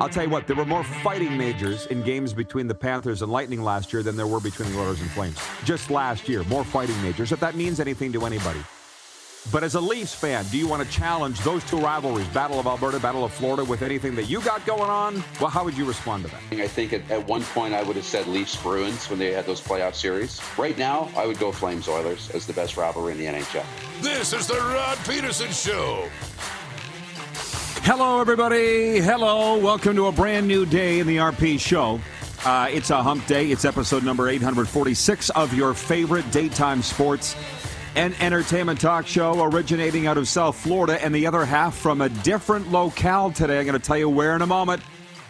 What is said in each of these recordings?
I'll tell you what, there were more fighting majors in games between the Panthers and Lightning last year than there were between the Oilers and Flames. Just last year, more fighting majors, if that means anything to anybody. But as a Leafs fan, do you want to challenge those two rivalries, Battle of Alberta, Battle of Florida, with anything that you got going on? Well, how would you respond to that? I think at, at one point I would have said Leafs Bruins when they had those playoff series. Right now, I would go Flames Oilers as the best rivalry in the NHL. This is the Rod Peterson Show. Hello, everybody. Hello. Welcome to a brand new day in the RP Show. Uh, it's a hump day. It's episode number 846 of your favorite daytime sports and entertainment talk show originating out of South Florida and the other half from a different locale today. I'm going to tell you where in a moment.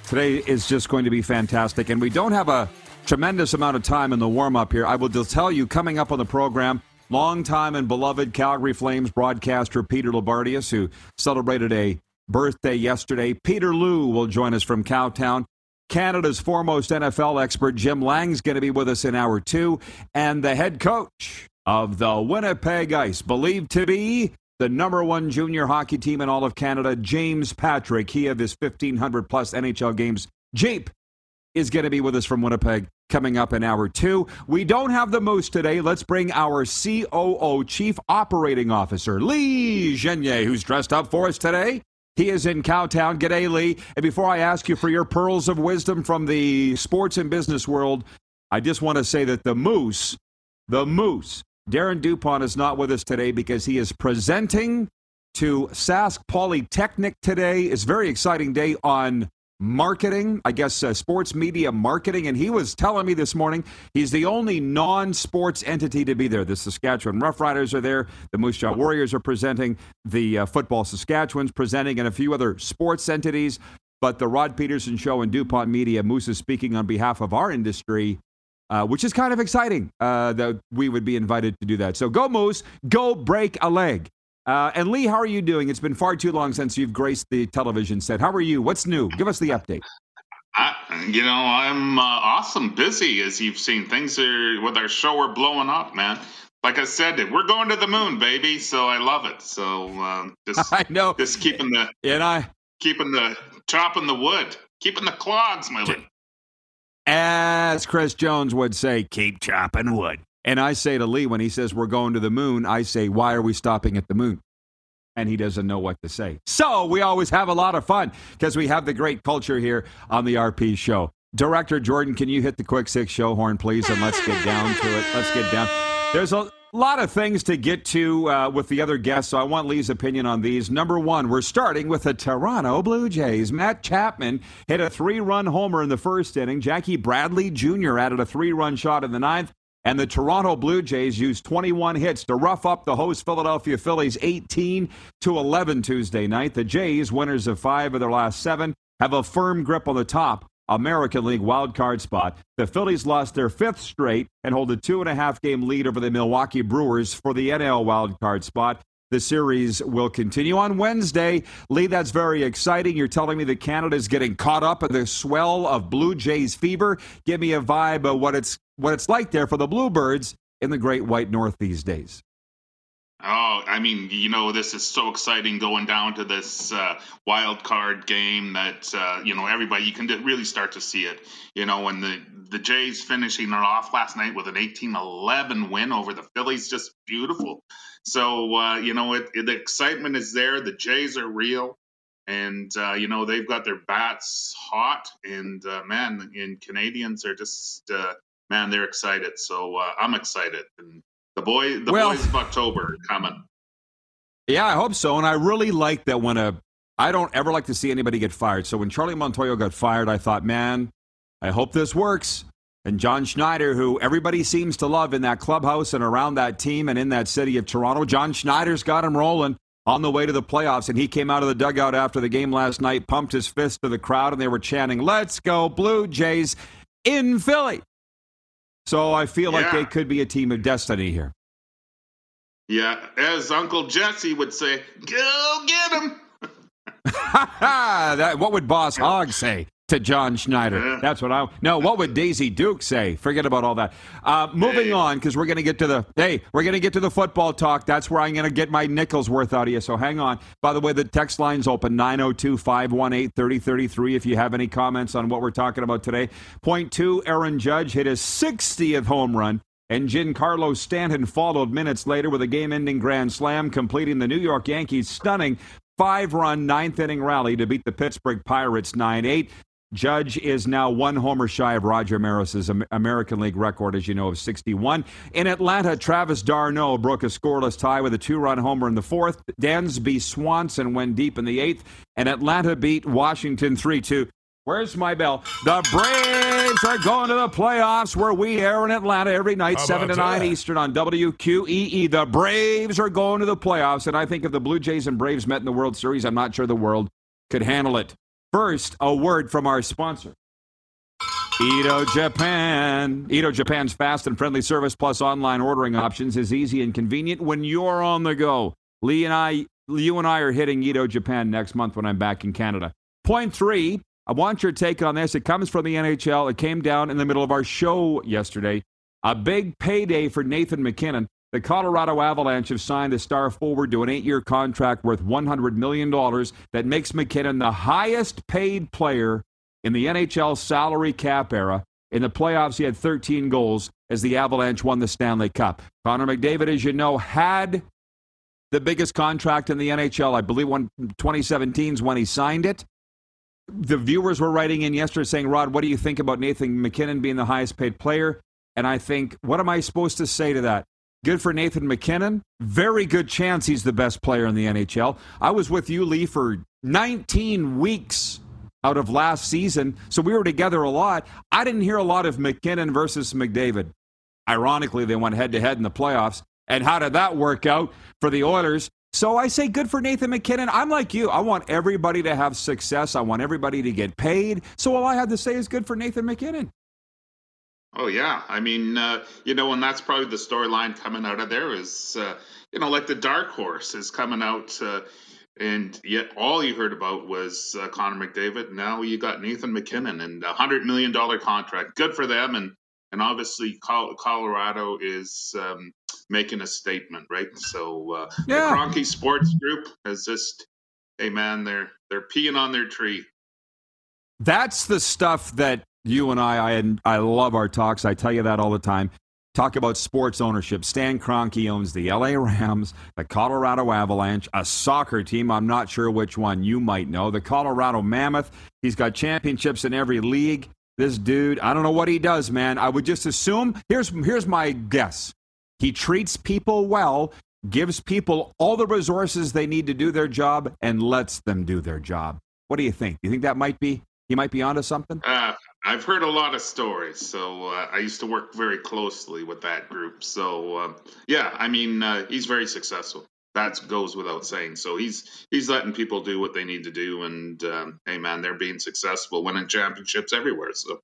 Today is just going to be fantastic. And we don't have a tremendous amount of time in the warm up here. I will just tell you coming up on the program, longtime and beloved Calgary Flames broadcaster Peter Loubardias, who celebrated a birthday yesterday. Peter Lou will join us from Cowtown. Canada's foremost NFL expert Jim Lang's going to be with us in hour two, and the head coach of the Winnipeg Ice, believed to be the number one junior hockey team in all of Canada, James Patrick. He of his 1,500 plus NHL games. Jeep is going to be with us from Winnipeg coming up in hour two. We don't have the Moose today. Let's bring our COO, Chief Operating Officer, Lee Genier, who's dressed up for us today. He is in Cowtown. G'day, Lee. And before I ask you for your pearls of wisdom from the sports and business world, I just want to say that the Moose, the Moose, Darren Dupont is not with us today because he is presenting to Sask Polytechnic today. It's a very exciting day on marketing, I guess uh, sports media marketing. And he was telling me this morning he's the only non sports entity to be there. The Saskatchewan Roughriders are there, the Moose Jaw Warriors are presenting, the uh, Football Saskatchewan's presenting, and a few other sports entities. But the Rod Peterson Show and DuPont Media, Moose is speaking on behalf of our industry. Uh, which is kind of exciting uh, that we would be invited to do that. So go Moose, go break a leg. Uh, and Lee, how are you doing? It's been far too long since you've graced the television set. How are you? What's new? Give us the update. I, you know, I'm uh, awesome, busy as you've seen. Things are with our show are blowing up, man. Like I said, we're going to the moon, baby. So I love it. So um, just I know, just keeping the and I keeping the chopping the wood, keeping the clods moving. As Chris Jones would say, keep chopping wood. And I say to Lee, when he says we're going to the moon, I say, why are we stopping at the moon? And he doesn't know what to say. So we always have a lot of fun because we have the great culture here on the RP show. Director Jordan, can you hit the quick six show horn, please? And let's get down to it. Let's get down. There's a lot of things to get to uh, with the other guests, so I want Lee's opinion on these. Number one, we're starting with the Toronto Blue Jays. Matt Chapman hit a three run homer in the first inning. Jackie Bradley Jr. added a three run shot in the ninth. And the Toronto Blue Jays used 21 hits to rough up the host Philadelphia Phillies 18 to 11 Tuesday night. The Jays, winners of five of their last seven, have a firm grip on the top American League wildcard spot. The Phillies lost their fifth straight and hold a two and a half game lead over the Milwaukee Brewers for the NL wildcard spot. The series will continue on Wednesday. Lee, that's very exciting. You're telling me that Canada is getting caught up in the swell of Blue Jays fever. Give me a vibe of what it's what it's like there for the Bluebirds in the Great White North these days. Oh, I mean, you know, this is so exciting going down to this uh, wild card game that uh, you know everybody you can really start to see it. You know, when the the Jays finishing it off last night with an 18-11 win over the Phillies, just beautiful. So uh, you know, it, it, the excitement is there. The Jays are real, and uh, you know they've got their bats hot. And uh, man, and Canadians are just uh, man, they're excited. So I'm excited and the boy, the well, boys of October coming. Yeah, I hope so. And I really like that when a I don't ever like to see anybody get fired. So when Charlie Montoyo got fired, I thought, man, I hope this works. And John Schneider, who everybody seems to love in that clubhouse and around that team and in that city of Toronto, John Schneider's got him rolling. on the way to the playoffs. And he came out of the dugout after the game last night, pumped his fist to the crowd, and they were chanting, Let's go, Blue Jays in Philly. So I feel like Yeah. they could be a team of destiny here. Yeah, as Uncle Jesse would say, go get him. that, what would Boss Hogg say to John Schneider? Yeah. That's what I. No, what would Daisy Duke say? Forget about all that. Uh, moving Hey. on, because we're going to get to the. Hey, we're going to get to the football talk. That's where I'm going to get my nickels worth out of you. So hang on. By the way, the text line's open 902 518 3033 if you have any comments on what we're talking about today. Point two Aaron Judge hit his 60th home run. And Giancarlo Stanton followed minutes later with a game ending grand slam, completing the New York Yankees' stunning five run ninth inning rally to beat the Pittsburgh Pirates 9 8. Judge is now one homer shy of Roger Maris's American League record, as you know, of 61. In Atlanta, Travis d'Arnaud broke a scoreless tie with a two run homer in the fourth. Dansby Swanson went deep in the eighth, and Atlanta beat Washington 3 2. Where's my bell? The Braves are going to the playoffs where we air in Atlanta every night, 7 to 9 that? Eastern on WQEE. The Braves are going to the playoffs, and I think if the Blue Jays and Braves met in the World Series, I'm not sure the world could handle it. First, a word from our sponsor. Edo Japan. Edo Japan's fast and friendly service plus online ordering options is easy and convenient when you're on the go. Lee and I, you and I are hitting Edo Japan next month when I'm back in Canada. Point three, I want your take on this. It comes from the NHL. It came down in the middle of our show yesterday. A big payday for Nathan MacKinnon. The Colorado Avalanche have signed the star forward to an eight year contract worth $100 million that makes MacKinnon the highest paid player in the NHL salary cap era. In the playoffs, he had 13 goals as the Avalanche won the Stanley Cup. Connor McDavid, as you know, had the biggest contract in the NHL. I believe one 2017 is when he signed it. The viewers were writing in yesterday saying, Rod, what do you think about Nathan MacKinnon being the highest paid player? And I think, what am I supposed to say to that? Good for Nathan MacKinnon. Very good chance he's the best player in the NHL. I was with you, Lee, for 19 weeks out of last season, so we were together a lot. I didn't hear a lot of MacKinnon versus McDavid. Ironically, they went head to head in the playoffs. And how did that work out for the Oilers? So I say good for Nathan MacKinnon. I'm like you. I want everybody to have success. I want everybody to get paid. So all I have to say is good for Nathan MacKinnon. Oh yeah, I mean, uh, you know, and that's probably the storyline coming out of there is, uh, you know, like the dark horse is coming out, uh, and yet all you heard about was uh, Connor McDavid. Now you got Nathan MacKinnon and a hundred million dollar contract. Good for them, and and obviously Col- Colorado is um, making a statement, right? So uh, Yeah. the Kroenke Sports Group has just, hey man, they're they're peeing on their tree. That's the stuff that you and I, I, I love our talks. I tell you that all the time. Talk about sports ownership. Stan Kroenke owns the LA Rams, the Colorado Avalanche, a soccer team. I'm not sure which one you might know. The Colorado Mammoth. He's got championships in every league. This dude, I don't know what he does, man. I would just assume. Here's here's my guess. He treats people well, gives people all the resources they need to do their job, and lets them do their job. What do you think? Do you think that might be he might be onto something? Uh, I've heard a lot of stories. So uh, I used to work very closely with that group. So um, yeah, I mean, uh, he's very successful. That goes without saying. So he's he's letting people do what they need to do, and um, hey, man, they're being successful, winning championships everywhere. So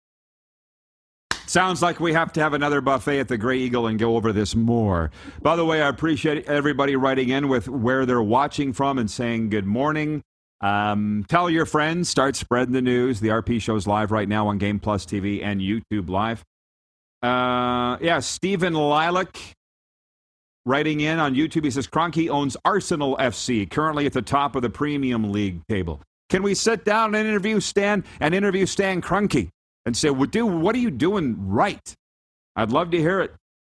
Sounds like we have to have another buffet at the Grey Eagle and go over this more. By the way, I appreciate everybody writing in with where they're watching from and saying good morning. Um, tell your friends, start spreading the news. The RP show's live right now on Game Plus TV and YouTube Live. Uh, yeah, Stephen Lilac writing in on YouTube. He says Kroenke owns Arsenal FC, currently at the top of the Premier League table. Can we sit down and interview Stan and interview Stan Kroenke and say, well, dude, what are you doing right? I'd love to hear it.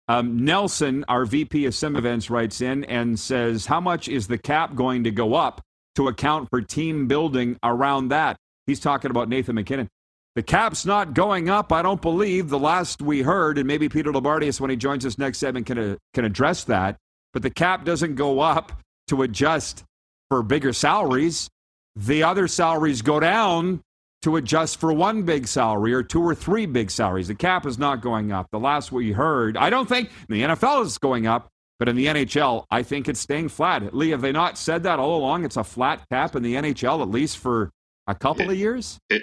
Um, Nelson, our VP of Sim Events, writes in and says, How much is the cap going to go up to account for team building around that? He's talking about Nathan MacKinnon. The cap's not going up, I don't believe. The last we heard, and maybe Peter Loubardias, when he joins us next segment, can, uh, can address that. But the cap doesn't go up to adjust for bigger salaries. The other salaries go down to adjust for one big salary or two or three big salaries. The cap is not going up. The last we heard, I don't think the NFL is going up. But in the NHL, I think it's staying flat. Lee, have they not said that all along? It's a flat cap in the NHL, at least for a couple it, of years? It,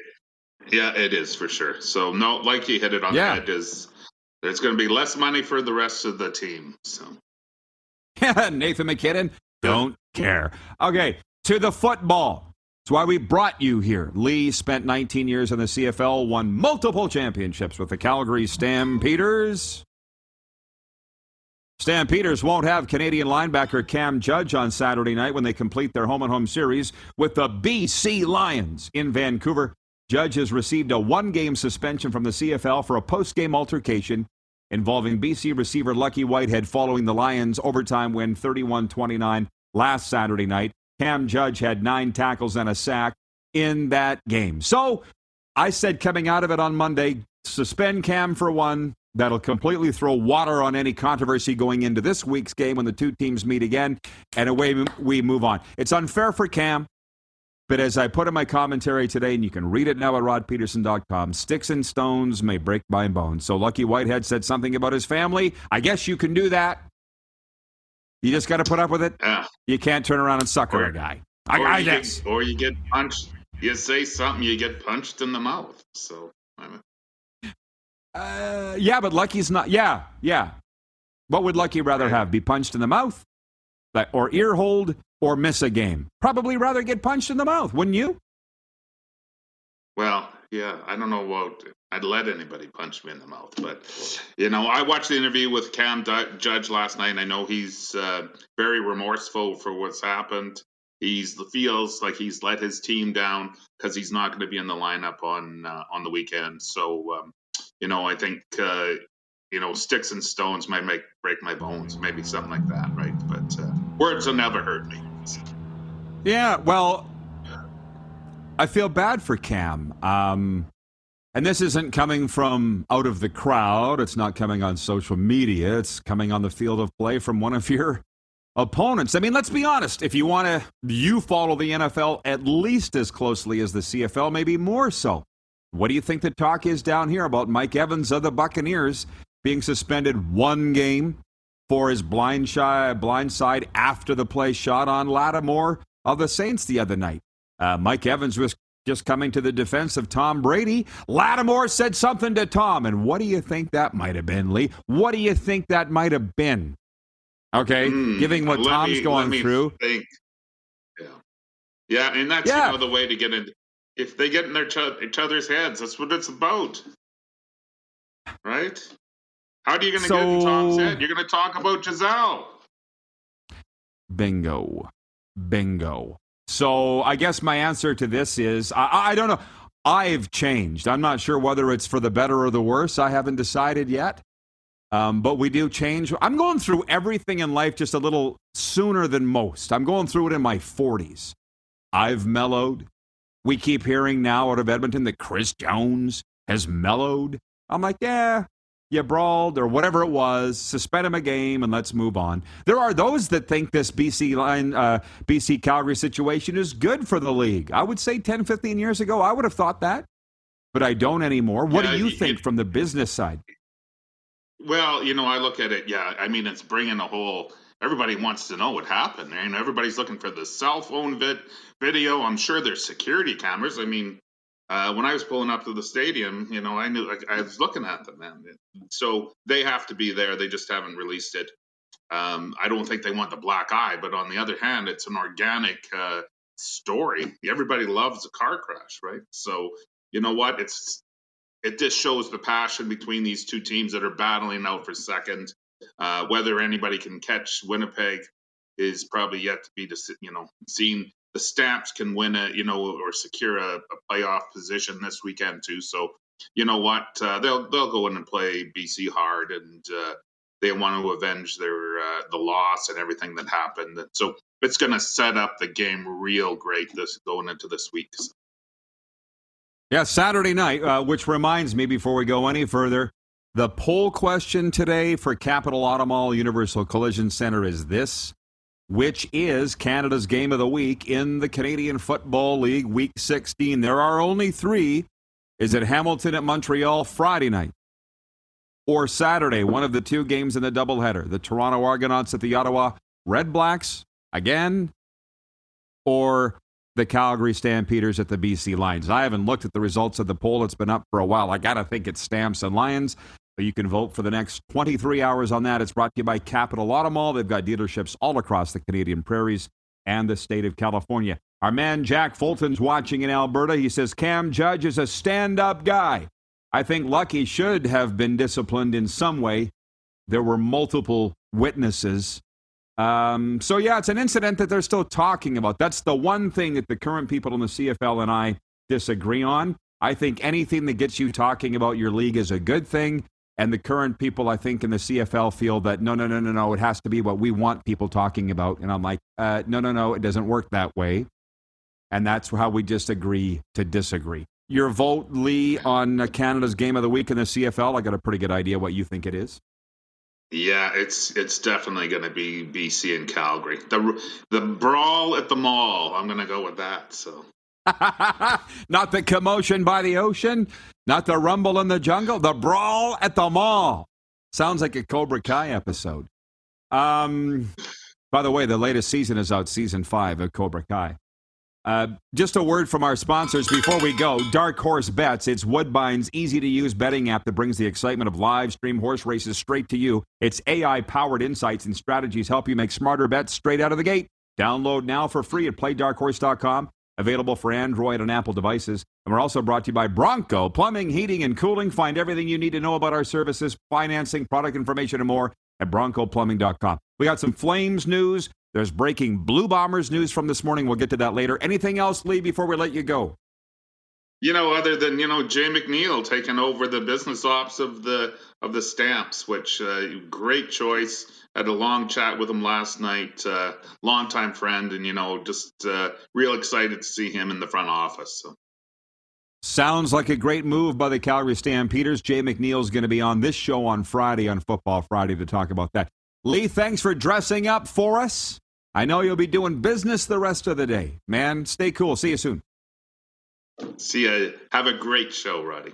yeah, it is for sure. So, no, like you hit it on yeah. the head, is there's going to be less money for the rest of the team. So, Nathan MacKinnon, don't care. Okay, to the football. That's why we brought you here. Lee spent 19 years in the CFL, won multiple championships with the Calgary Stampeders. Stampeders won't have Canadian linebacker Cam Judge on Saturday night when they complete their home and home series with the BC Lions in Vancouver. Judge has received a one game suspension from the CFL for a post game altercation involving BC receiver Lucky Whitehead following the Lions' overtime win 31 29 last Saturday night. Cam Judge had nine tackles and a sack in that game. So I said coming out of it on Monday, suspend Cam for one, That'll completely throw water on any controversy going into this week's game when the two teams meet again, and away we move on. It's unfair for Cam, but as I put in my commentary today, and you can read it now at rodpeterson.com, sticks and stones may break my bones. So Lucky Whitehead said something about his family. I guess you can do that. You just got to put up with it. Yeah. You can't turn around and sucker or, a guy. I, I guess. Get, or you get punched. You say something, you get punched in the mouth. So. Uh, yeah, but Lucky's not. Yeah, yeah. What would Lucky rather have? Be punched in the mouth, or ear hold, or miss a game? Probably rather get punched in the mouth, wouldn't you? Well, yeah. I don't know what I'd let anybody punch me in the mouth, but you know, I watched the interview with Cam Judge last night. And I know he's uh, very remorseful for what's happened. He's feels like he's let his team down because he's not going to be in the lineup on uh, on the weekend. So um, you know, I think uh, you know sticks and stones might make break my bones, maybe something like that, right? But uh, words will never hurt me. Yeah, well, I feel bad for Cam. Um, and this isn't coming from out of the crowd. It's not coming on social media. It's coming on the field of play from one of your opponents. I mean, let's be honest. If you want to, you follow the NFL at least as closely as the CFL, maybe more so. What do you think the talk is down here about Mike Evans of the Buccaneers being suspended one game for his blind, shy, blind side after the play shot on Lattimore of the Saints the other night? Uh, Mike Evans was just coming to the defense of Tom Brady. Lattimore said something to Tom, and what do you think that might have been, Lee? What do you think that might have been? Okay, mm, giving what Tom's me, going through. Think. Yeah, yeah, and that's yeah. you know the way to get into if they get in their ch- each other's heads, that's what it's about, right? How are you going to so, get in Tom's head? You're going to talk about Gisele. Bingo, bingo. So I guess my answer to this is I, I don't know. I've changed. I'm not sure whether it's for the better or the worse. I haven't decided yet. Um, but we do change. I'm going through everything in life just a little sooner than most. I'm going through it in my 40s. I've mellowed. We keep hearing now out of Edmonton that Chris Jones has mellowed. I'm like, yeah, you brawled or whatever it was, suspend him a game and let's move on. There are those that think this BC line, uh, BC Calgary situation is good for the league. I would say 10, 15 years ago, I would have thought that, but I don't anymore. What yeah, do you it, think from the business side? Well, you know, I look at it. Yeah, I mean, it's bringing a whole everybody wants to know what happened. And everybody's looking for the cell phone vid- video. I'm sure there's security cameras. I mean, uh, when I was pulling up to the stadium, you know, I knew I, I was looking at them, man. So they have to be there. They just haven't released it. Um, I don't think they want the black eye, but on the other hand, it's an organic uh, story. Everybody loves a car crash, right? So you know what? It's it just shows the passion between these two teams that are battling out for second. Uh, whether anybody can catch Winnipeg is probably yet to be, you know, seen. The Stamps can win a, you know, or secure a, a playoff position this weekend too. So, you know what, uh, they'll they'll go in and play BC hard, and uh, they want to avenge their uh, the loss and everything that happened. And so it's going to set up the game real great this going into this week. So. Yeah, Saturday night, uh, which reminds me before we go any further, the poll question today for Capital Automall Universal Collision Center is this which is Canada's game of the week in the Canadian Football League Week 16. There are only three. Is it Hamilton at Montreal Friday night? or Saturday, one of the two games in the doubleheader. The Toronto Argonauts at the Ottawa Red Blacks again, or the Calgary Stampeders at the BC Lions. I haven't looked at the results of the poll. It's been up for a while. I got to think it's Stamps and Lions. You can vote for the next 23 hours on that. It's brought to you by Capital Auto Mall. They've got dealerships all across the Canadian prairies and the state of California. Our man Jack Fulton's watching in Alberta. He says Cam Judge is a stand up guy. I think Lucky should have been disciplined in some way. There were multiple witnesses um, so, yeah, it's an incident that they're still talking about. That's the one thing that the current people in the CFL and I disagree on. I think anything that gets you talking about your league is a good thing. And the current people, I think, in the CFL feel that no, no, no, no, no, it has to be what we want people talking about. And I'm like, uh, no, no, no, it doesn't work that way. And that's how we just agree to disagree. Your vote, Lee, on Canada's game of the week in the CFL, I got a pretty good idea what you think it is. Yeah, it's it's definitely going to be BC and Calgary. The the brawl at the mall. I'm going to go with that. So. not the commotion by the ocean, not the rumble in the jungle, the brawl at the mall. Sounds like a Cobra Kai episode. Um, by the way, the latest season is out, season five of Cobra Kai. Uh, just a word from our sponsors before we go. Dark Horse Bets. It's Woodbine's easy to use betting app that brings the excitement of live stream horse races straight to you. Its AI powered insights and strategies help you make smarter bets straight out of the gate. Download now for free at playdarkhorse.com. Available for Android and Apple devices. And we're also brought to you by Bronco Plumbing, Heating, and Cooling. Find everything you need to know about our services, financing, product information, and more at broncoplumbing.com. We got some Flames news. There's breaking Blue Bombers news from this morning. We'll get to that later. Anything else, Lee, before we let you go? You know, other than you know Jay McNeil taking over the business ops of the of the Stamps, which uh, great choice. Had a long chat with him last night. Uh, longtime friend, and you know, just uh, real excited to see him in the front office. So. Sounds like a great move by the Calgary Stampeders. Jay McNeil is going to be on this show on Friday, on Football Friday, to talk about that. Lee, thanks for dressing up for us. I know you'll be doing business the rest of the day. Man, stay cool. See you soon. See ya. Have a great show, Roddy.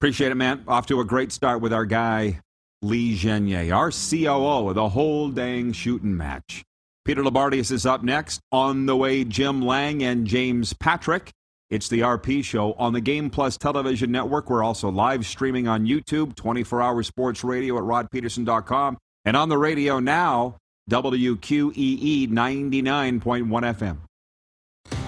Appreciate it, man. Off to a great start with our guy, Lee Genier, our COO of the whole dang shooting match. Peter Loubardias is up next. On the way, Jim Lang and James Patrick. It's the RP show on the Game Plus television network. We're also live streaming on YouTube, 24 hour sports radio at rodpeterson.com, and on the radio now WQEE 99.1 FM.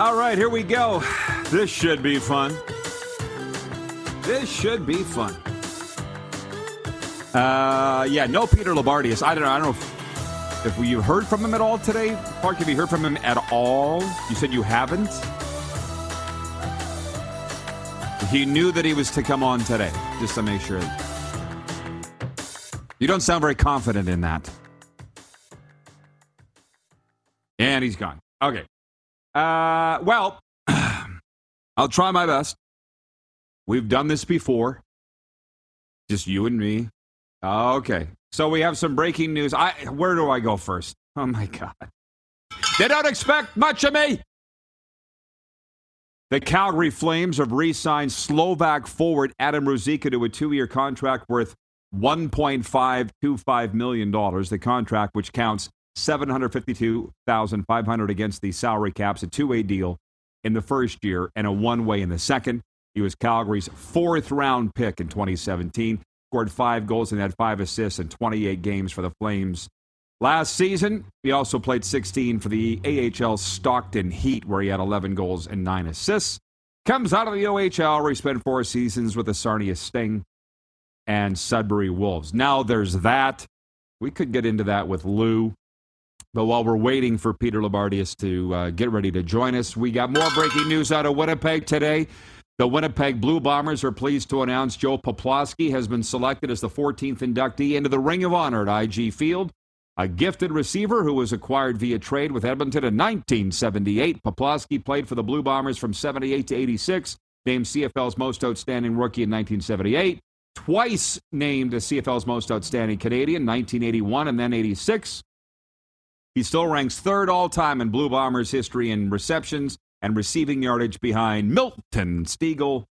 All right, here we go. This should be fun. This should be fun. Uh, yeah, no Peter Loubardias. I don't know. I don't know if, if you heard from him at all today. Clark, have you heard from him at all? You said you haven't. He knew that he was to come on today, just to make sure. You don't sound very confident in that. And he's gone. Okay. Uh, well, I'll try my best. We've done this before. Just you and me. Okay. So we have some breaking news. I where do I go first? Oh my god. They don't expect much of me. The Calgary Flames have re-signed Slovak forward Adam Ruzicka to a two-year contract worth $1.525 million. The contract, which counts 752,500 against the salary caps, a two-way deal in the first year and a one-way in the second. He was Calgary's fourth round pick in 2017, scored five goals and had five assists in 28 games for the Flames. Last season, he also played 16 for the AHL Stockton Heat, where he had 11 goals and nine assists. Comes out of the OHL, where he spent four seasons with the Sarnia Sting and Sudbury Wolves. Now there's that. We could get into that with Lou. But while we're waiting for Peter Loubardias to uh, get ready to join us, we got more breaking news out of Winnipeg today. The Winnipeg Blue Bombers are pleased to announce Joe Poplawski has been selected as the 14th inductee into the Ring of Honor at IG Field. A gifted receiver who was acquired via trade with Edmonton in 1978. Poplawski played for the Blue Bombers from 78 to 86, named CFL's most outstanding rookie in 1978. Twice named as CFL's most outstanding Canadian, 1981 and then 86. He still ranks third all time in Blue Bombers history in receptions and receiving yardage behind Milton Stegall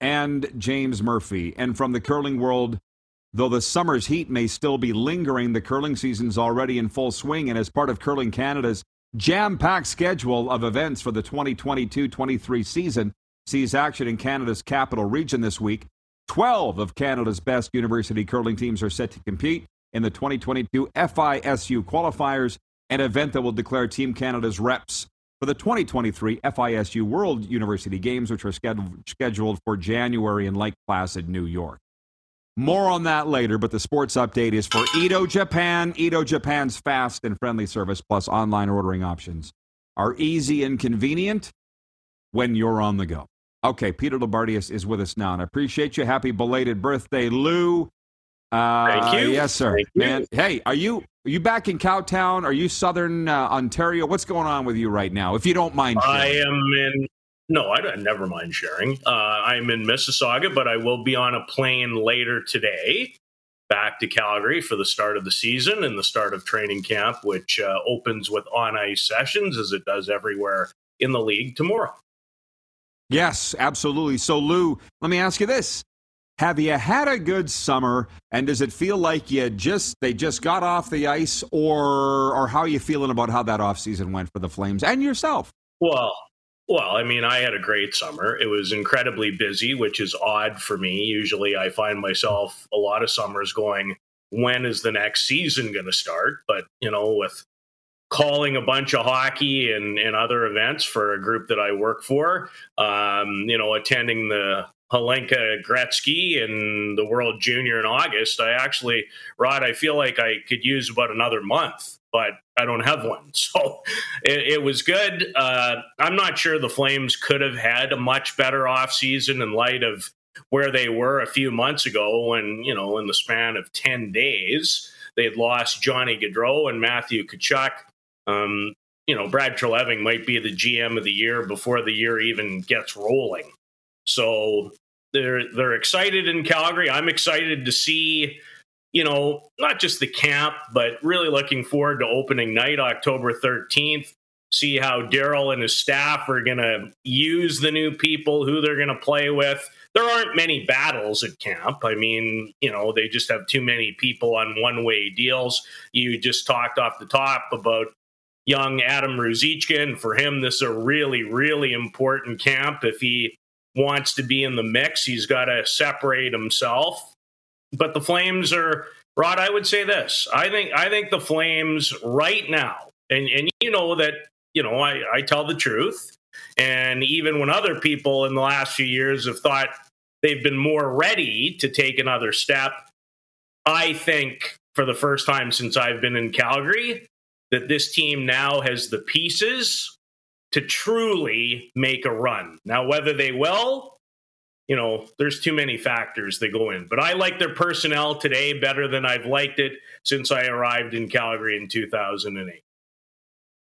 and James Murphy. And from the curling world, though the summer's heat may still be lingering, the curling season's already in full swing. And as part of Curling Canada's jam packed schedule of events for the 2022 23 season, sees action in Canada's capital region this week. 12 of Canada's best university curling teams are set to compete in the 2022 FISU qualifiers, an event that will declare Team Canada's reps for the 2023 FISU World University Games, which are scheduled for January in Lake Placid, New York. More on that later, but the sports update is for Edo Japan. Edo Japan's fast and friendly service plus online ordering options are easy and convenient when you're on the go. Okay, Peter Loubardias is with us now, and I appreciate you. Happy belated birthday, Lou. Uh, Thank you. Yes, sir. Man, hey, are you are you back in Cowtown? Are you Southern uh, Ontario? What's going on with you right now, if you don't mind? Sharing? I am in. No, I don't, never mind sharing. Uh, I'm in Mississauga, but I will be on a plane later today back to Calgary for the start of the season and the start of training camp, which uh, opens with on ice sessions as it does everywhere in the league tomorrow. Yes, absolutely. So, Lou, let me ask you this. Have you had a good summer and does it feel like you just they just got off the ice or or how are you feeling about how that offseason went for the Flames and yourself? Well, well, I mean, I had a great summer. It was incredibly busy, which is odd for me. Usually I find myself a lot of summers going, when is the next season going to start? But, you know, with calling a bunch of hockey and, and other events for a group that I work for, um, you know, attending the Hlinka Gretzky and the World Junior in August. I actually, Rod, I feel like I could use about another month, but I don't have one. So it, it was good. Uh, I'm not sure the Flames could have had a much better offseason in light of where they were a few months ago when, you know, in the span of 10 days, they had lost Johnny Gaudreau and Matthew Tkachuk. Um, you know, Brad Treliving might be the GM of the year before the year even gets rolling. So they're they're excited in Calgary. I'm excited to see, you know, not just the camp, but really looking forward to opening night, October 13th. see how Daryl and his staff are going to use the new people, who they're going to play with. There aren't many battles at camp. I mean, you know, they just have too many people on one way deals. You just talked off the top about young Adam Ruzicka, and for him, this is a really, really important camp. If he wants to be in the mix, he's got to separate himself. But the Flames are Rod. I would say this. I think I think the Flames right now, and and you know that you know I, I tell the truth, and even when other people in the last few years have thought they've been more ready to take another step, I think for the first time since I've been in Calgary, that this team now has the pieces to truly make a run. Now, whether they will, you know, there's too many factors that go in. But I like their personnel today better than I've liked it since I arrived in Calgary in 2008.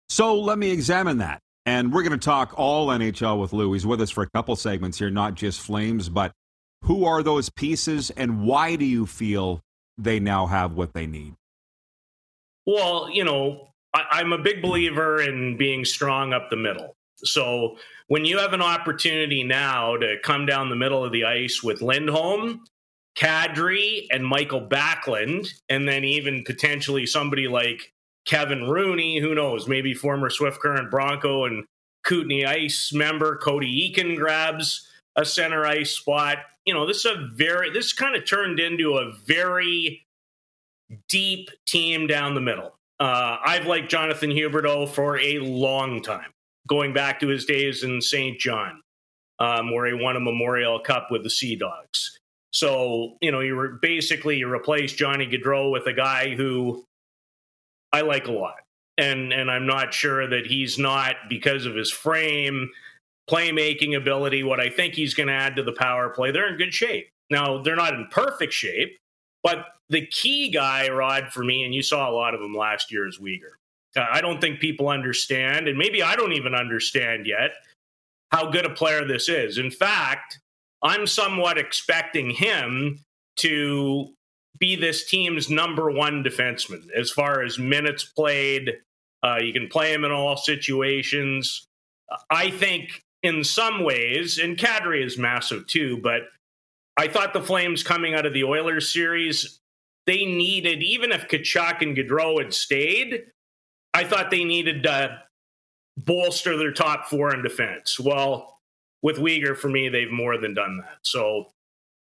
So let me examine that. And we're going to talk all NHL with Lou. He's with us for a couple segments here, not just Flames, but who are those pieces and why do you feel they now have what they need? Well, you know, I, am a big believer in being strong up the middle. So when you have an opportunity now to come down the middle of the ice with Lindholm, Kadri, and Michael Backlund, and then even potentially somebody like Kevin Rooney, who knows, maybe former Swift Current Bronco and Kootenay Ice member Cody Eakin grabs a center ice spot. You know, this is a very this kind of turned into a very deep team down the middle. Uh, I've liked Jonathan Huberdeau for a long time, going back to his days in St. John, um, where he won a Memorial Cup with the Sea Dogs. So, you know, you re- basically you replace Johnny Gaudreau with a guy who I like a lot. And and I'm not sure that he's not because of his frame, playmaking ability, what I think he's going to add to the power play. They're in good shape. Now, they're not in perfect shape, but the key guy, Rod, for me, and you saw a lot of him last year, is Weegar. Uh, I don't think people understand, and maybe I don't even understand yet, how good a player this is. In fact, I'm somewhat expecting him to be this team's number one defenseman as far as minutes played. Uh, you can play him in all situations. I think in some ways, and Kadri is massive too, but I thought the Flames coming out of the Oilers series, they needed, even if Tkachuk and Gaudreau had stayed, I thought they needed to bolster their top four in defense. Well, with Weegar, for me, they've more than done that. So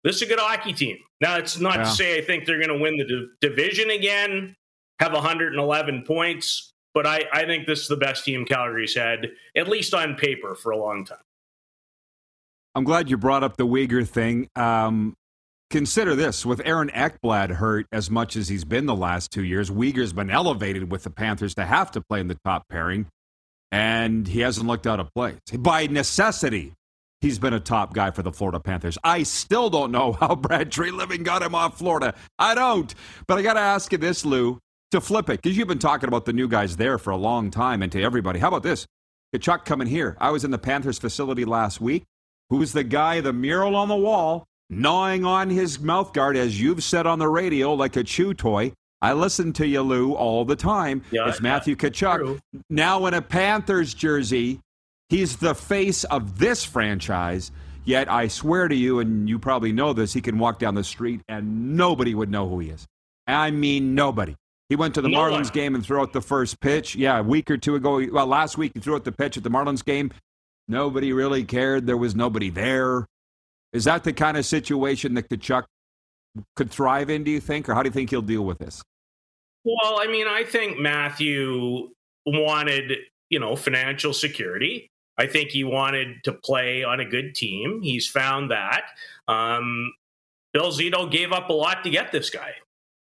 this is a good hockey team. Now, it's not yeah. to say I think they're going to win the d- division again, have 111 points, but I, I think this is the best team Calgary's had, at least on paper, for a long time. I'm glad you brought up the Weegar thing. Um, consider this with Aaron Ekblad hurt as much as he's been the last two years, Weegar's been elevated with the Panthers to have to play in the top pairing, and he hasn't looked out of place. By necessity, he's been a top guy for the Florida Panthers. I still don't know how Brad Treliving got him off Florida. I don't. But I got to ask you this, Lou, to flip it, because you've been talking about the new guys there for a long time and to everybody. How about this? Tkachuk coming here. I was in the Panthers facility last week who's the guy, the mural on the wall, gnawing on his mouthguard, as you've said on the radio, like a chew toy. I listen to you, Lou, all the time. Yeah, it's Matthew Tkachuk. True. Now in a Panthers jersey, he's the face of this franchise. Yet I swear to you, and you probably know this, he can walk down the street and nobody would know who he is. I mean, nobody. He went to the no Marlins one. game and threw out the first pitch. Yeah, a week or two ago, well, last week he threw out the pitch at the Marlins game. Nobody really cared. There was nobody there. Is that the kind of situation that Tkachuk could thrive in, do you think? Or how do you think he'll deal with this? Well, I mean, I think Matthew wanted, you know, financial security. I think he wanted to play on a good team. He's found that. Um, Bill Zito gave up a lot to get this guy.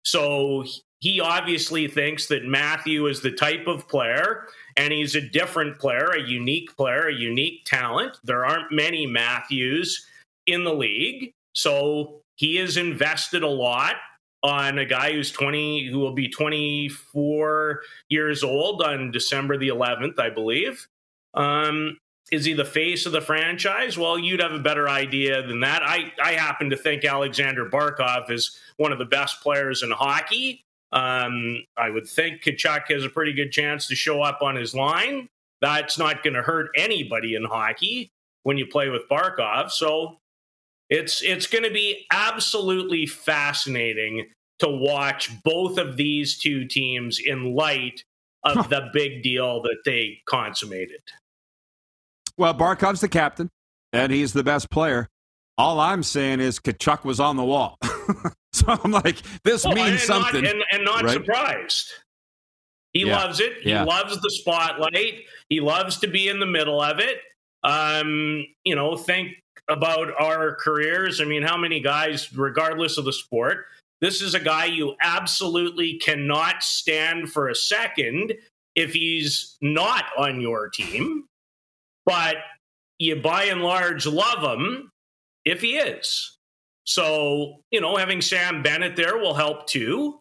So he obviously thinks that Matthew is the type of player, and he's a different player, a unique player, a unique talent. There aren't many Matthews in the league. So he has invested a lot on a guy who's 20, who will be 24 years old on December the 11th, I believe. Um, is he the face of the franchise? Well, you'd have a better idea than that. I, I happen to think Alexander Barkov is one of the best players in hockey. Um, I would think Tkachuk has a pretty good chance to show up on his line. That's not going to hurt anybody in hockey when you play with Barkov. So it's it's going to be absolutely fascinating to watch both of these two teams in light of the big deal that they consummated. Well, Barkov's the captain, and he's the best player. All I'm saying is Tkachuk was on the wall. so I'm like, this well, means and something. Not, and, and, not right? surprised. He Yeah. loves it. He Yeah. loves the spotlight. He loves to be in the middle of it. Um, you know, think about our careers. I mean, how many guys, regardless of the sport, this is a guy you absolutely cannot stand for a second if he's not on your team, but you by and large love him if he is. So, you know, having Sam Bennett there will help too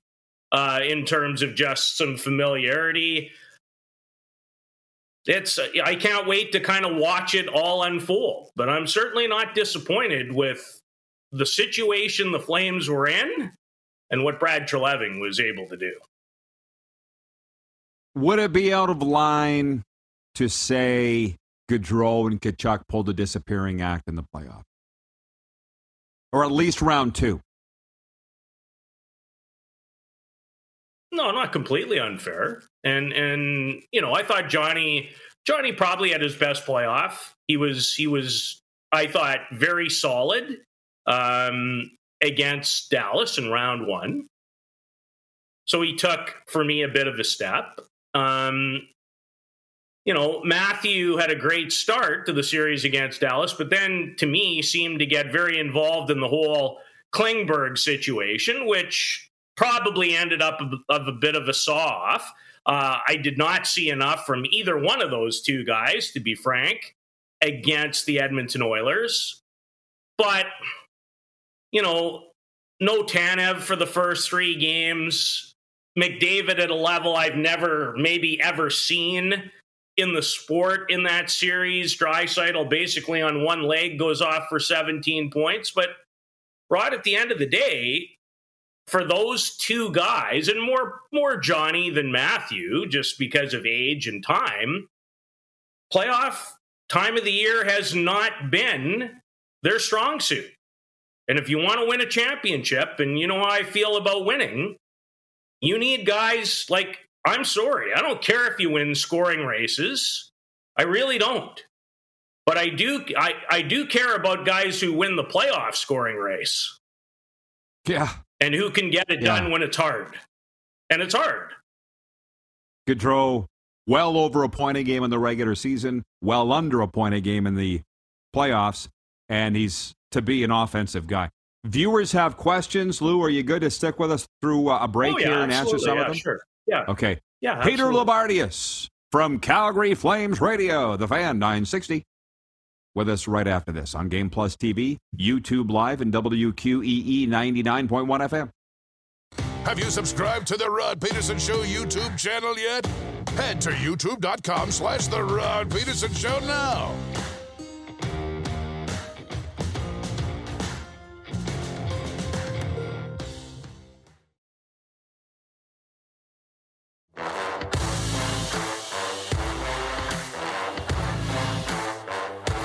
uh, in terms of just some familiarity. It's I can't wait to kind of watch it all unfold, but I'm certainly not disappointed with the situation the Flames were in and what Brad Treliving was able to do. Would it be out of line to say Gaudreau and Tkachuk pulled a disappearing act in the playoff? Or at least round two? No, not completely unfair. And and you know, I thought Johnny Johnny probably had his best playoff. He was he was I thought very solid um, against Dallas in round one. So he took for me a bit of a step. Um, you know, Matthew had a great start to the series against Dallas, but then to me seemed to get very involved in the whole Klingberg situation, which probably ended up of, a bit of a saw off. Uh, I did not see enough from either one of those two guys, to be frank, against the Edmonton Oilers. But, you know, no Tanev for the first three games. McDavid at a level I've never, maybe ever seen in the sport in that series. Draisaitl basically on one leg goes off for 17 points. But Rod, at the end of the day, for those two guys, and more more Johnny than Matthew, just because of age and time, playoff time of the year has not been their strong suit. And if you want to win a championship, and you know how I feel about winning, you need guys like I'm sorry, I don't care if you win scoring races. I really don't. But I do I, I do care about guys who win the playoff scoring race Yeah. and who can get it Yeah. done when it's hard. And it's hard. Gaudreau, well over a point a game in the regular season, well under a point a game in the playoffs, and he's to be an offensive guy. Viewers have questions. Lou, are you good to stick with us through uh, a break Oh, yeah, here and answer some yeah, of them? Sure. Yeah. Okay. Yeah. Peter absolutely. Loubardias from Calgary Flames Radio, the fan 960. With us right after this on Game Plus TV, YouTube Live, and WQEE 99.1 FM. Have you subscribed to the Rod Pedersen Show YouTube channel yet? Head to youtube.com slash the Rod Pedersen Show now.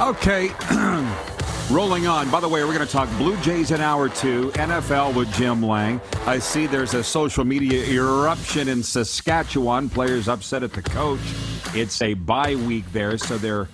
Okay, rolling on. By the way, we're going to talk Blue Jays in hour two, NFL with Jim Lang. I see there's a social media eruption in Saskatchewan. Players upset at the coach. It's a bye week there, so they're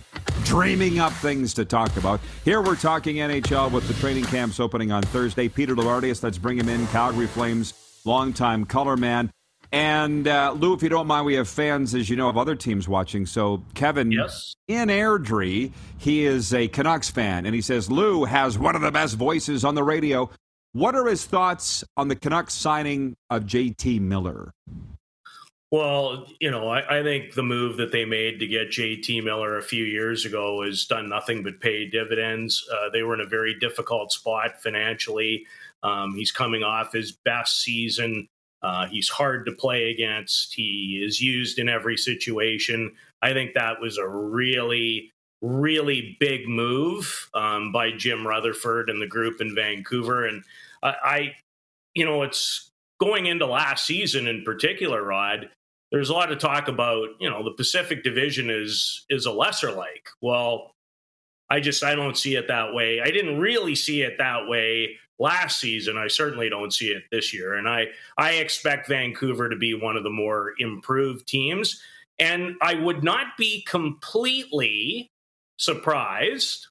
dreaming up things to talk about. Here we're talking NHL with the training camps opening on Thursday. Peter Loubardias, let's bring him in. Calgary Flames, longtime color man. And uh, Lou, if you don't mind, we have fans, as you know, of other teams watching. So Kevin, Yes. in Airdrie, he is a Canucks fan, and he says Lou has one of the best voices on the radio. What are his thoughts on the Canucks signing of JT Miller? Well, you know, I, I think the move that they made to get JT Miller a few years ago has done nothing but pay dividends. Uh, they were in a very difficult spot financially. Um, he's coming off his best season. Uh, he's hard to play against. He is used in every situation. I think that was a really, really big move um, by Jim Rutherford and the group in Vancouver. And I, I, you know, it's going into last season in particular, Rod there's a lot of talk about you know the Pacific Division is is a lesser like. Well, I just I don't see it that way. I didn't really see it that way last season. I certainly don't see it this year, and I I expect Vancouver to be one of the more improved teams. And I would not be completely surprised.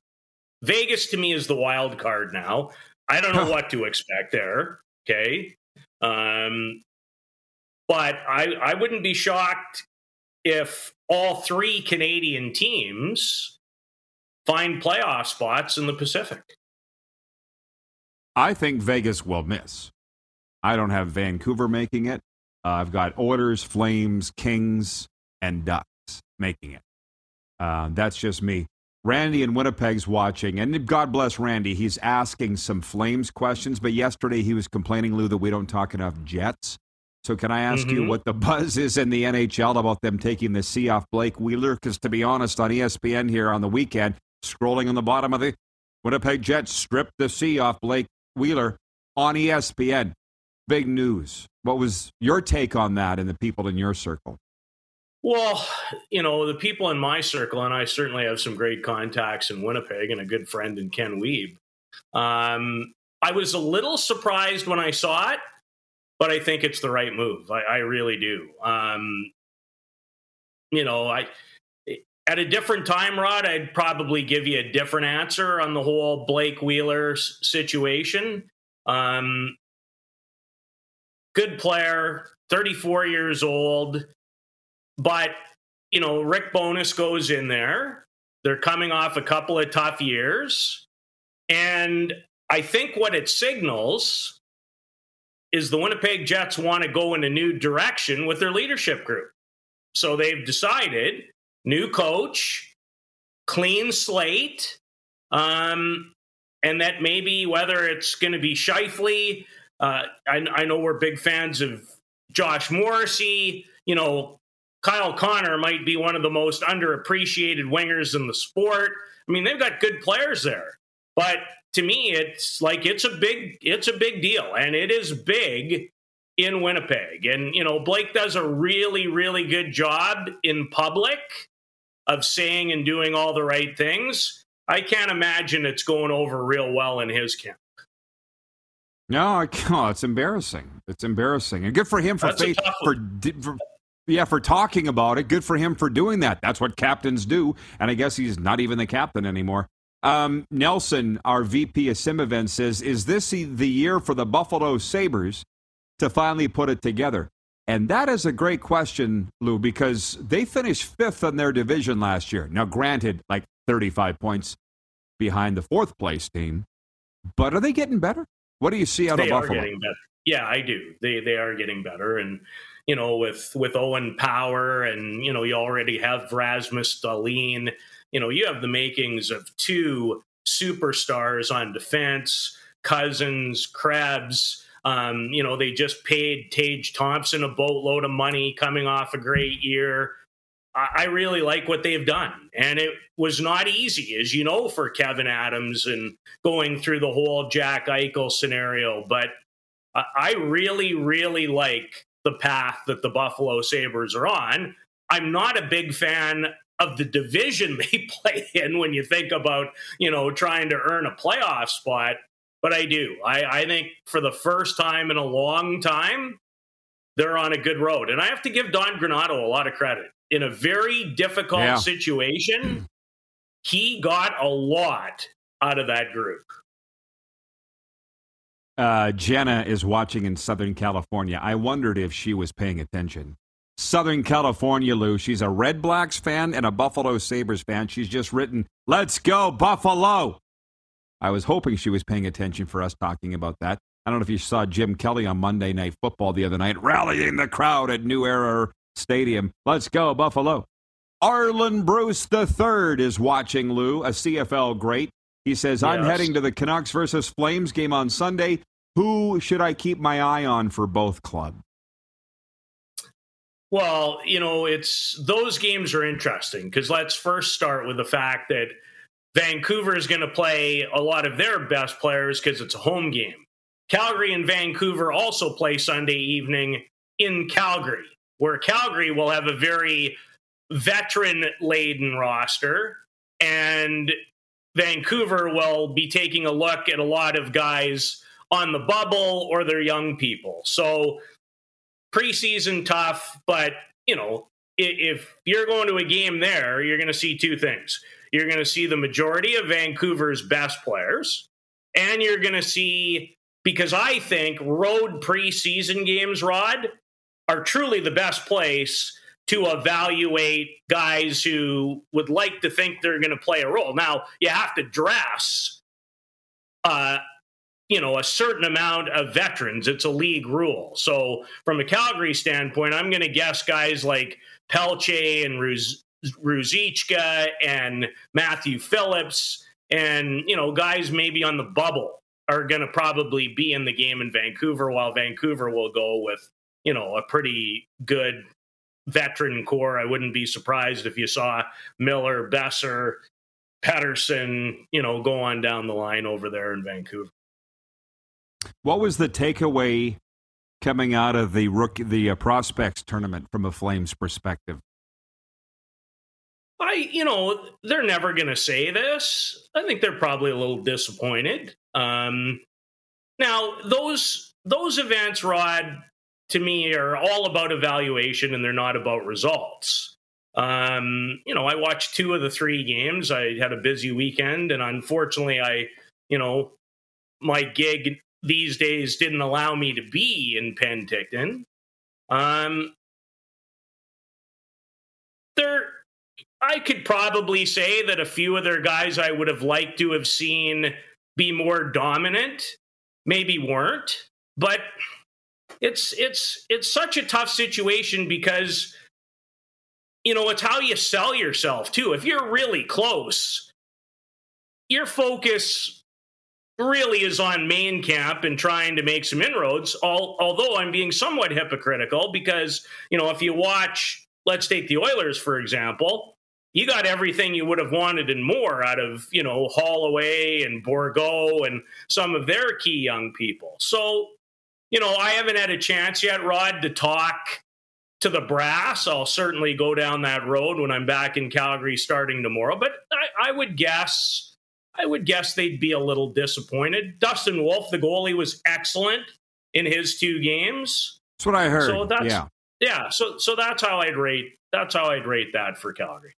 Vegas to me is the wild card now. I don't know what to expect there. Okay. Um, but I, I wouldn't be shocked if all three Canadian teams find playoff spots in the Pacific. I think Vegas will miss. I don't have Vancouver making it. Uh, I've got Oilers, Flames, Kings, and Ducks making it. Uh, that's just me. Randy in Winnipeg's watching, and God bless Randy. He's asking some Flames questions, but yesterday he was complaining, Lou, that we don't talk enough Jets. So can I ask mm-hmm. you what the buzz is in the NHL about them taking the C off Blake Wheeler? Because to be honest, on ESPN here on the weekend, scrolling on the bottom of the Winnipeg Jets stripped the C off Blake Wheeler on ESPN. Big news. What was your take on that and the people in your circle? Well, you know, the people in my circle, and I certainly have some great contacts in Winnipeg and a good friend in Ken Wiebe. Um, I was a little surprised when I saw it, but I think it's the right move. I, I really do. Um, you know, I at a different time, Rod, I'd probably give you a different answer on the whole Blake Wheeler situation. Um, good player, 34 years old but, you know, Rick Bowness goes in there. They're coming off a couple of tough years. And I think what it signals is the Winnipeg Jets want to go in a new direction with their leadership group. So they've decided new coach, clean slate, um, and that maybe whether it's going to be Scheifele, uh, I, I know we're big fans of Josh Morrissey, you know, Kyle Connor might be one of the most underappreciated wingers in the sport. I mean, they've got good players there. But to me, it's like it's a big it's a big deal. And it is big in Winnipeg. And, you know, Blake does a really, really good job in public of saying and doing all the right things. I can't imagine it's going over real well in his camp. No, I can't. It's embarrassing. It's embarrassing, and good for him for faith, for, for yeah, for talking about it. Good for him for doing that. That's what captains do. And I guess he's not even the captain anymore. Um, Nelson, our VP of Sim Event, says, Is this the year for the Buffalo Sabres to finally put it together? And that is a great question, Lou, because they finished fifth in their division last year. Now, granted, like 35 points behind the fourth place team, but are they getting better? What do you see out they of Buffalo? Yeah, I do. They they are getting better, and you know, with with Owen Power, and you know, you already have Rasmus Dahlin. You know, you have the makings of two superstars on defense. Cozens, Krebs. Um, you know, they just paid Tage Thompson a boatload of money coming off a great year. I, I really like what they've done. And it was not easy, as you know, for Kevin Adams and going through the whole Jack Eichel scenario. But I really, really like the path that the Buffalo Sabres are on. I'm not a big fan of the division they play in when you think about, you know, trying to earn a playoff spot. But I do. I, I think for the first time in a long time, they're on a good road. And I have to give Don Granato a lot of credit. In a very difficult yeah. situation, he got a lot out of that group. Uh, Jenna is watching in Southern California. I wondered if she was paying attention. Southern California, Lou. She's a Red Blacks fan and a Buffalo Sabres fan. She's just written, Let's go, Buffalo. I was hoping she was paying attention for us talking about that. I don't know if you saw Jim Kelly on Monday Night Football the other night, rallying the crowd at New Era Stadium. Let's go, Buffalo. Arland Bruce III is watching, Lou, a CFL great. He says, I'm yes. heading to the Canucks versus Flames game on Sunday. Who should I keep my eye on for both clubs? Well, you know, it's those games are interesting because let's first start with the fact that Vancouver is going to play a lot of their best players because it's a home game. Calgary and Vancouver also play Sunday evening in Calgary. where Calgary will have a very veteran laden roster and Vancouver will be taking a look at a lot of guys on the bubble or their young people. So preseason tough, but you know, if you're going to a game there, you're going to see two things. You're going to see the majority of Vancouver's best players, and you're going to see because I think road preseason games, Rod, are truly the best place to evaluate guys who would like to think they're going to play a role. Now, you have to dress uh, you know a certain amount of veterans it's a league rule so from a calgary standpoint i'm going to guess guys like pelche and Ruz- Ruzicka and matthew phillips and you know guys maybe on the bubble are going to probably be in the game in vancouver while vancouver will go with you know a pretty good veteran core i wouldn't be surprised if you saw miller boeser Pettersson, you know, go on down the line over there in Vancouver. What was the takeaway coming out of the rookie, the uh, prospects tournament from a Flames perspective? I, you know, they're never going to say this. I think they're probably a little disappointed. Um, now, those those events, Rod, to me, are all about evaluation, and they're not about results. Um, you know, I watched two of the three games. I had a busy weekend, and unfortunately, I, you know, my gig these days didn't allow me to be in Penticton. Um, there, I could probably say that a few of their guys I would have liked to have seen be more dominant, maybe weren't. But it's it's it's such a tough situation because you know it's how you sell yourself too. If you're really close, your focus really is on main camp and trying to make some inroads. All, although I'm being somewhat hypocritical because you know if you watch, let's take the Oilers for example, you got everything you would have wanted and more out of you know Holloway and Bourgault and some of their key young people. So you know I haven't had a chance yet, Rod, to talk to the brass. I'll certainly go down that road when I'm back in Calgary starting tomorrow. But I, I would guess I would guess they'd be a little disappointed. Dustin Wolf, the goalie, was excellent in his two games. That's what I heard. So that's yeah, yeah. So so that's how I'd rate. That's how I'd rate that for Calgary.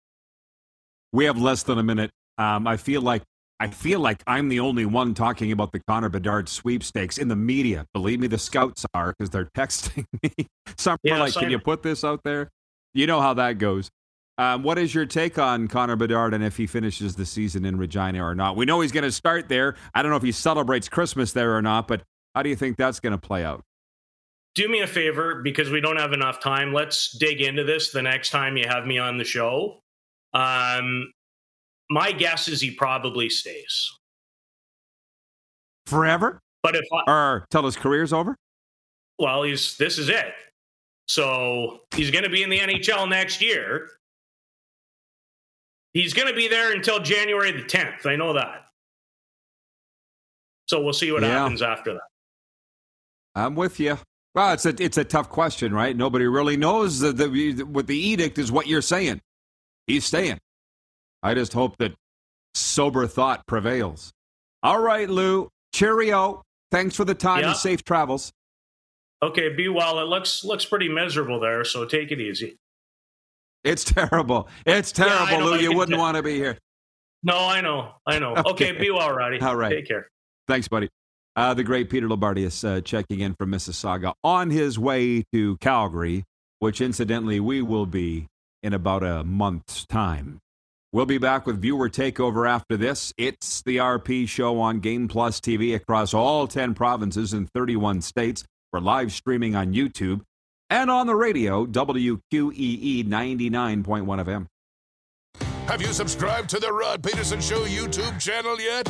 We have less than a minute. Um, I feel like I feel like I'm the only one talking about the Connor Bedard sweepstakes in the media. Believe me, the scouts are because they're texting me. Some yeah, are like, "Can you put this out there?" You know how that goes. Um, what is your take on Connor Bedard and if he finishes the season in Regina or not? We know he's going to start there. I don't know if he celebrates Christmas there or not, but how do you think that's going to play out? Do me a favor because we don't have enough time. Let's dig into this the next time you have me on the show. Um, my guess is he probably stays forever. But if I, or till his career's over. Well, he's this is it. So he's going to be in the NHL next year. He's going to be there until January the 10th. I know that. So we'll see what yeah. happens after that. I'm with you. Well, it's a it's a tough question, right? Nobody really knows the, the what the edict is. What you're saying, he's staying. I just hope that sober thought prevails. All right, Lou. Cheerio. Thanks for the time yeah. and safe travels. Okay, be well. It looks looks pretty miserable there, so take it easy. It's terrible. It's terrible, yeah, Lou. You wouldn't t- want to be here. No, I know. I know. Okay, okay be well, Roddy. All right. Take care. Thanks, buddy. Uh, the great Peter Loubardias is uh, checking in from Mississauga on his way to Calgary, which incidentally we will be in about a month's time. We'll be back with viewer takeover after this. It's the RP show on Game Plus TV across all 10 provinces and 31 states. We're live streaming on YouTube and on the radio, WQEE 99.1 FM. Have you subscribed to the Rod Pedersen Show YouTube channel yet?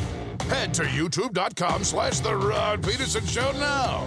Head to youtube.com slash The Rod Pedersen Show now.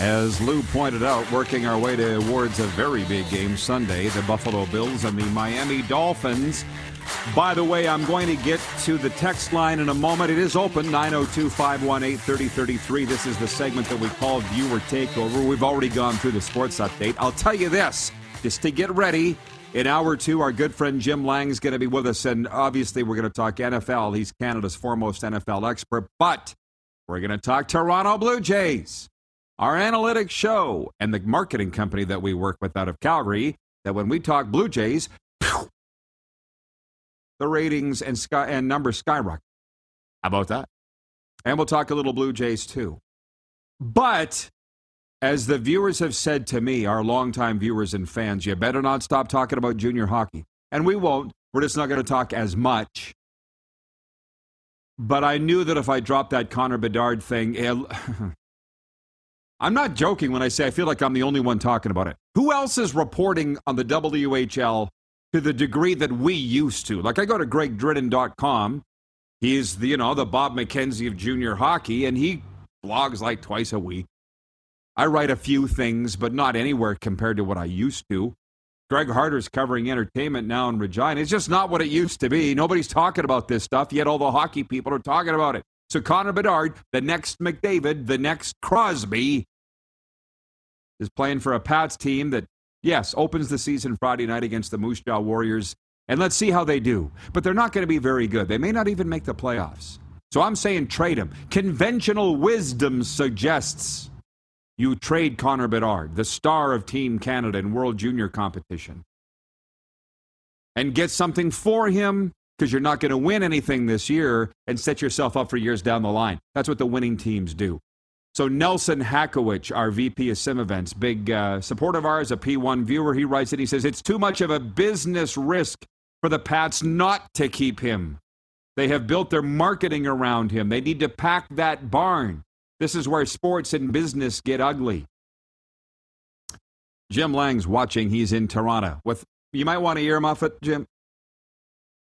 As Lou pointed out, working our way towards a very big game Sunday, the Buffalo Bills and the Miami Dolphins. By the way, I'm going to get to the text line in a moment. It is open 902 518 3033. This is the segment that we call Viewer Takeover. We've already gone through the sports update. I'll tell you this just to get ready. In hour two, our good friend Jim Lang is going to be with us, and obviously, we're going to talk NFL. He's Canada's foremost NFL expert, but we're going to talk Toronto Blue Jays our analytics show and the marketing company that we work with out of Calgary that when we talk Blue Jays, the ratings and sky and numbers skyrocket. How about that? And we'll talk a little Blue Jays too. But as the viewers have said to me, our longtime viewers and fans, you better not stop talking about junior hockey. And we won't. We're just not going to talk as much. But I knew that if I dropped that Connor Bedard thing, it, I'm not joking when I say I feel like I'm the only one talking about it. Who else is reporting on the WHL to the degree that we used to? Like I go to gregdrinnan.com. He's the, you know, the Bob McKenzie of junior hockey, and he blogs like twice a week. I write a few things, but not anywhere compared to what I used to. Greg Harder's covering entertainment now in Regina. It's just not what it used to be. Nobody's talking about this stuff, yet all the hockey people are talking about it. So Connor Bedard, the next McDavid, the next Crosby, is playing for a Pats team that, yes, opens the season Friday night against the Moose Jaw Warriors. And let's see how they do. But they're not going to be very good. They may not even make the playoffs. So I'm saying trade him. Conventional wisdom suggests you trade Connor Bedard, the star of Team Canada in World Junior competition, and get something for him because you're not going to win anything this year and set yourself up for years down the line. That's what the winning teams do. So Nelson Hakowich, our VP of Sim Events, big uh, supporter of ours, a P1 viewer, he writes it. He says it's too much of a business risk for the Pats not to keep him. They have built their marketing around him. They need to pack that barn. This is where sports and business get ugly. Jim Lang's watching. He's in Toronto. With you might want to earmuff it, Jim.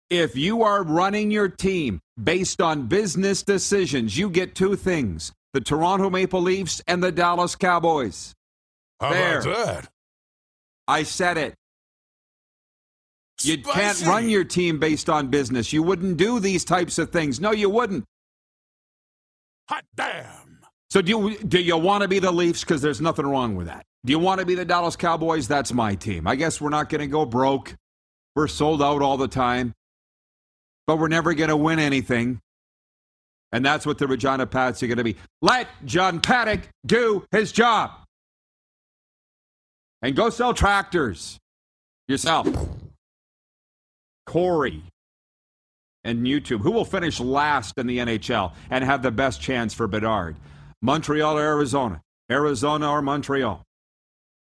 If you are running your team based on business decisions, you get two things the Toronto Maple Leafs, and the Dallas Cowboys. How there. about that? I said it. You can't run your team based on business. You wouldn't do these types of things. No, you wouldn't. Hot damn. So do you, do you want to be the Leafs? Because there's nothing wrong with that. Do you want to be the Dallas Cowboys? That's my team. I guess we're not going to go broke. We're sold out all the time. But we're never going to win anything. And that's what the Regina Pats are going to be. Let John Paddock do his job. And go sell tractors yourself. Corey and YouTube. Who will finish last in the NHL and have the best chance for Bedard? Montreal or Arizona? Arizona or Montreal?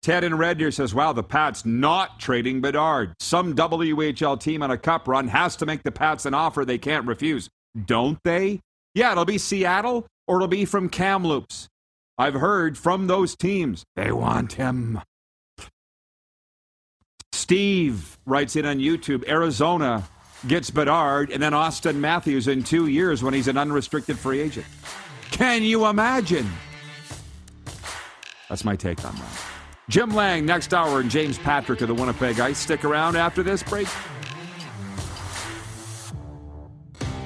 Ted in Red Deer says, wow, the Pats not trading Bedard. Some WHL team on a cup run has to make the Pats an offer they can't refuse. Don't they? Yeah, it'll be Seattle or it'll be from Kamloops. I've heard from those teams they want him. Steve writes in on YouTube Arizona gets Bedard and then Auston Matthews in two years when he's an unrestricted free agent. Can you imagine? That's my take on that. Jim Lang next hour and James Patrick of the Winnipeg Ice. Stick around after this break.